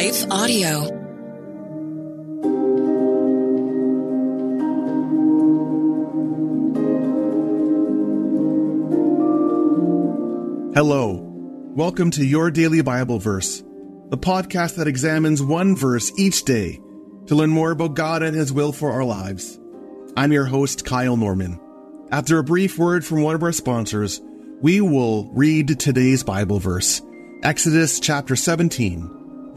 Life Audio. Hello. Welcome to Your Daily Bible Verse, the podcast that examines one verse each day to learn more about God and His will for our lives. I'm your host, Kyle Norman. After a brief word from one of our sponsors, we will read today's Bible verse, Exodus chapter 17,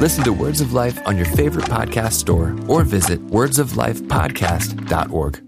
Listen to Words of Life on your favorite podcast store or visit wordsoflifepodcast.org.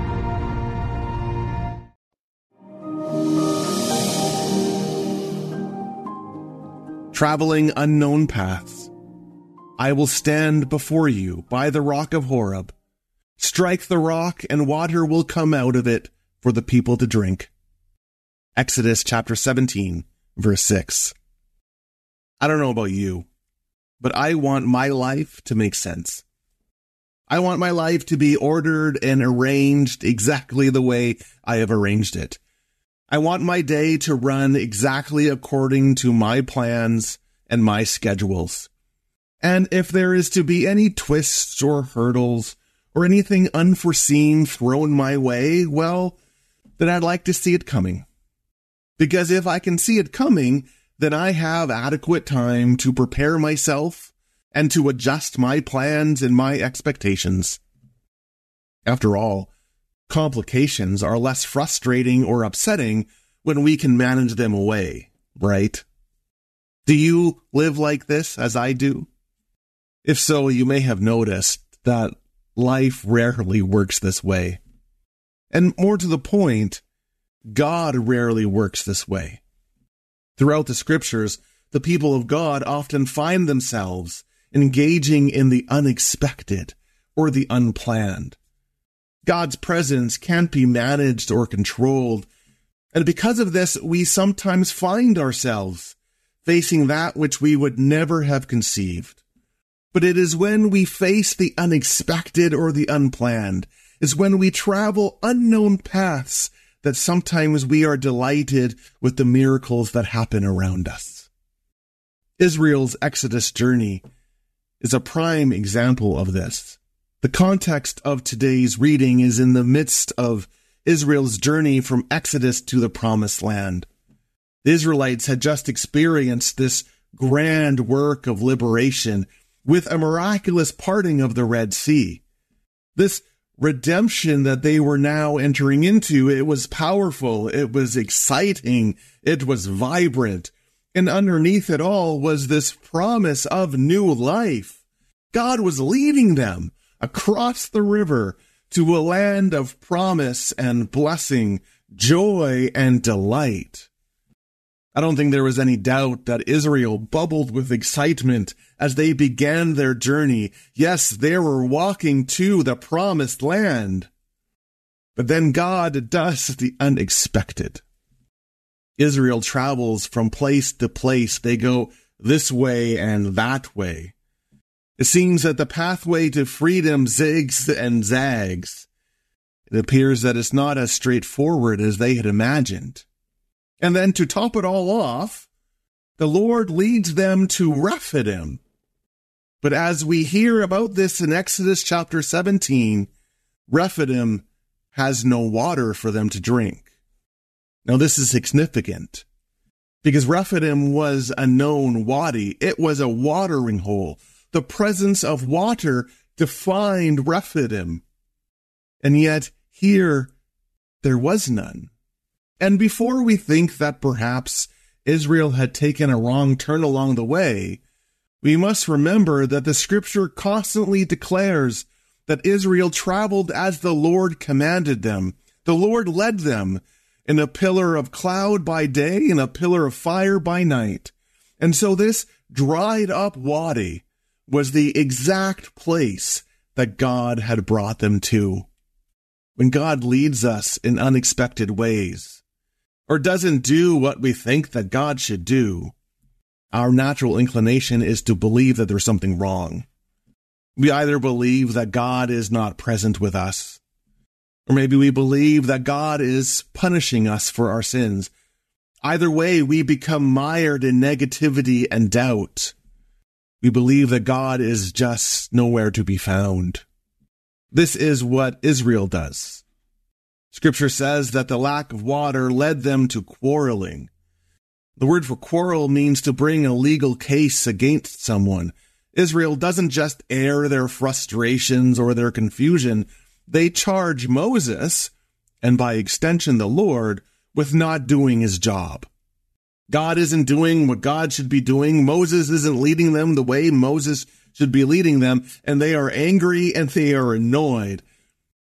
Traveling unknown paths. I will stand before you by the rock of Horeb. Strike the rock, and water will come out of it for the people to drink. Exodus chapter 17, verse 6. I don't know about you, but I want my life to make sense. I want my life to be ordered and arranged exactly the way I have arranged it. I want my day to run exactly according to my plans and my schedules. And if there is to be any twists or hurdles or anything unforeseen thrown my way, well, then I'd like to see it coming. Because if I can see it coming, then I have adequate time to prepare myself and to adjust my plans and my expectations. After all, complications are less frustrating or upsetting when we can manage them away, right? Do you live like this as I do? If so, you may have noticed that life rarely works this way. And more to the point, God rarely works this way. Throughout the scriptures, the people of God often find themselves engaging in the unexpected or the unplanned. God's presence can't be managed or controlled. And because of this, we sometimes find ourselves facing that which we would never have conceived. But it is when we face the unexpected or the unplanned, is when we travel unknown paths that sometimes we are delighted with the miracles that happen around us. Israel's Exodus journey is a prime example of this. The context of today's reading is in the midst of Israel's journey from Exodus to the Promised Land. The Israelites had just experienced this grand work of liberation with a miraculous parting of the Red Sea. This redemption that they were now entering into, it was powerful, it was exciting, it was vibrant, and underneath it all was this promise of new life. God was leading them across the river to a land of promise and blessing, joy and delight. I don't think there was any doubt that Israel bubbled with excitement as they began their journey. Yes, they were walking to the promised land. But then God does the unexpected. Israel travels from place to place. They go this way and that way. It seems that the pathway to freedom zigs and zags. It appears that it's not as straightforward as they had imagined. And then to top it all off, the Lord leads them to Rephidim. But as we hear about this in Exodus chapter 17, Rephidim has no water for them to drink. Now, this is significant because Rephidim was a known wadi. It was a watering hole. The presence of water defined Rephidim. And yet here there was none. And before we think that perhaps Israel had taken a wrong turn along the way, we must remember that the scripture constantly declares that Israel traveled as the Lord commanded them. The Lord led them in a pillar of cloud by day and a pillar of fire by night. And so this dried up wadi was the exact place that God had brought them to. When God leads us in unexpected ways, or doesn't do what we think that God should do, our natural inclination is to believe that there's something wrong. We either believe that God is not present with us, or maybe we believe that God is punishing us for our sins. Either way, we become mired in negativity and doubt. We believe that God is just nowhere to be found. This is what Israel does. Scripture says that the lack of water led them to quarreling. The word for quarrel means to bring a legal case against someone. Israel doesn't just air their frustrations or their confusion. They charge Moses, and by extension the Lord, with not doing his job. God isn't doing what God should be doing. Moses isn't leading them the way Moses should be leading them, and they are angry and they are annoyed.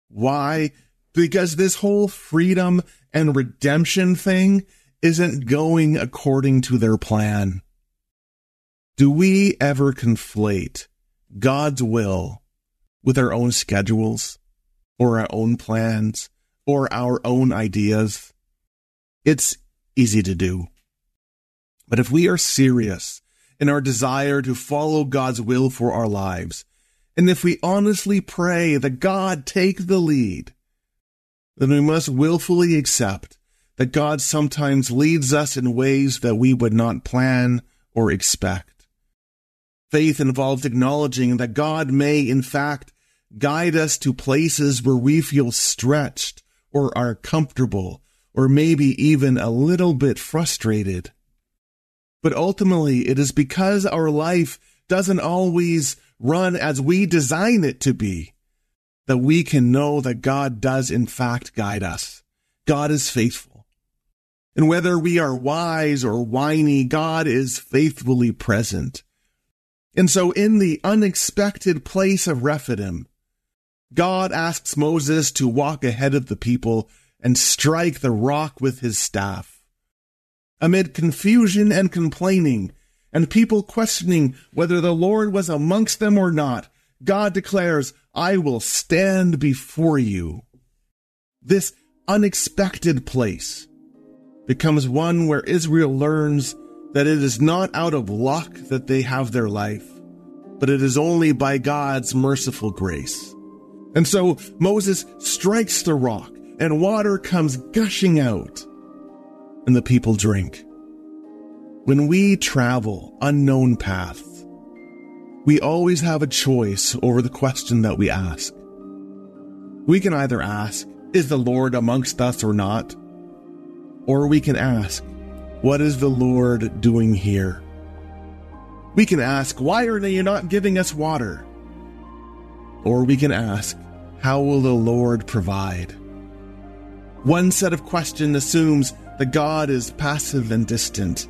Why? Because this whole freedom and redemption thing isn't going according to their plan. Do we ever conflate God's will with our own schedules or our own plans or our own ideas? It's easy to do. But if we are serious in our desire to follow God's will for our lives, and if we honestly pray that God take the lead, then we must willfully accept that God sometimes leads us in ways that we would not plan or expect. Faith involves acknowledging that God may, in fact, guide us to places where we feel stretched or are comfortable or maybe even a little bit frustrated. But ultimately, it is because our life doesn't always run as we design it to be that we can know that God does in fact guide us. God is faithful. And whether we are wise or whiny, God is faithfully present. And so in the unexpected place of Rephidim, God asks Moses to walk ahead of the people and strike the rock with his staff. Amid confusion and complaining, and people questioning whether the Lord was amongst them or not, God declares, I will stand before you. This unexpected place becomes one where Israel learns that it is not out of luck that they have their life, but it is only by God's merciful grace. And so Moses strikes the rock, and water comes gushing out, and the people drink. When we travel unknown paths, we always have a choice over the question that we ask. We can either ask, Is the Lord amongst us or not? Or we can ask, What is the Lord doing here? We can ask, Why are they not giving us water? Or we can ask, How will the Lord provide? One set of questions assumes that God is passive and distant.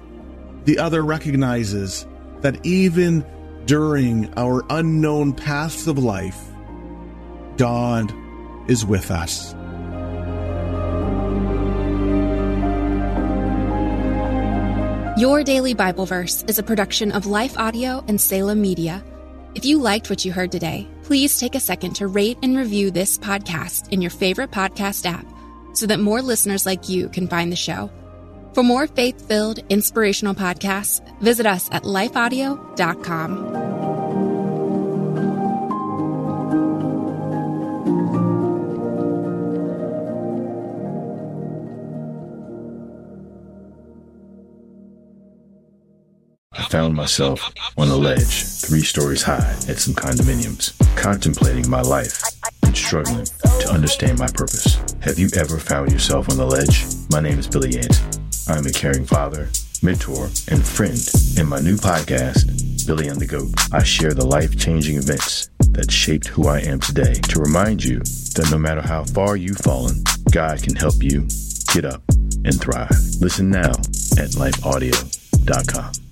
The other recognizes that even during our unknown paths of life, God is with us. Your Daily Bible Verse is a production of Life Audio and Salem Media. If you liked what you heard today, please take a second to rate and review this podcast in your favorite podcast app so that more listeners like you can find the show. For more faith filled, inspirational podcasts, visit us at lifeaudio.com. I found myself on a ledge, three stories high, at some condominiums, contemplating my life and struggling to understand my purpose. Have you ever found yourself on the ledge? My name is Billy Yant. I'm a caring father, mentor, and friend. In my new podcast, Billy and the Goat, I share the life changing events that shaped who I am today to remind you that no matter how far you've fallen, God can help you get up and thrive. Listen now at lifeaudio.com.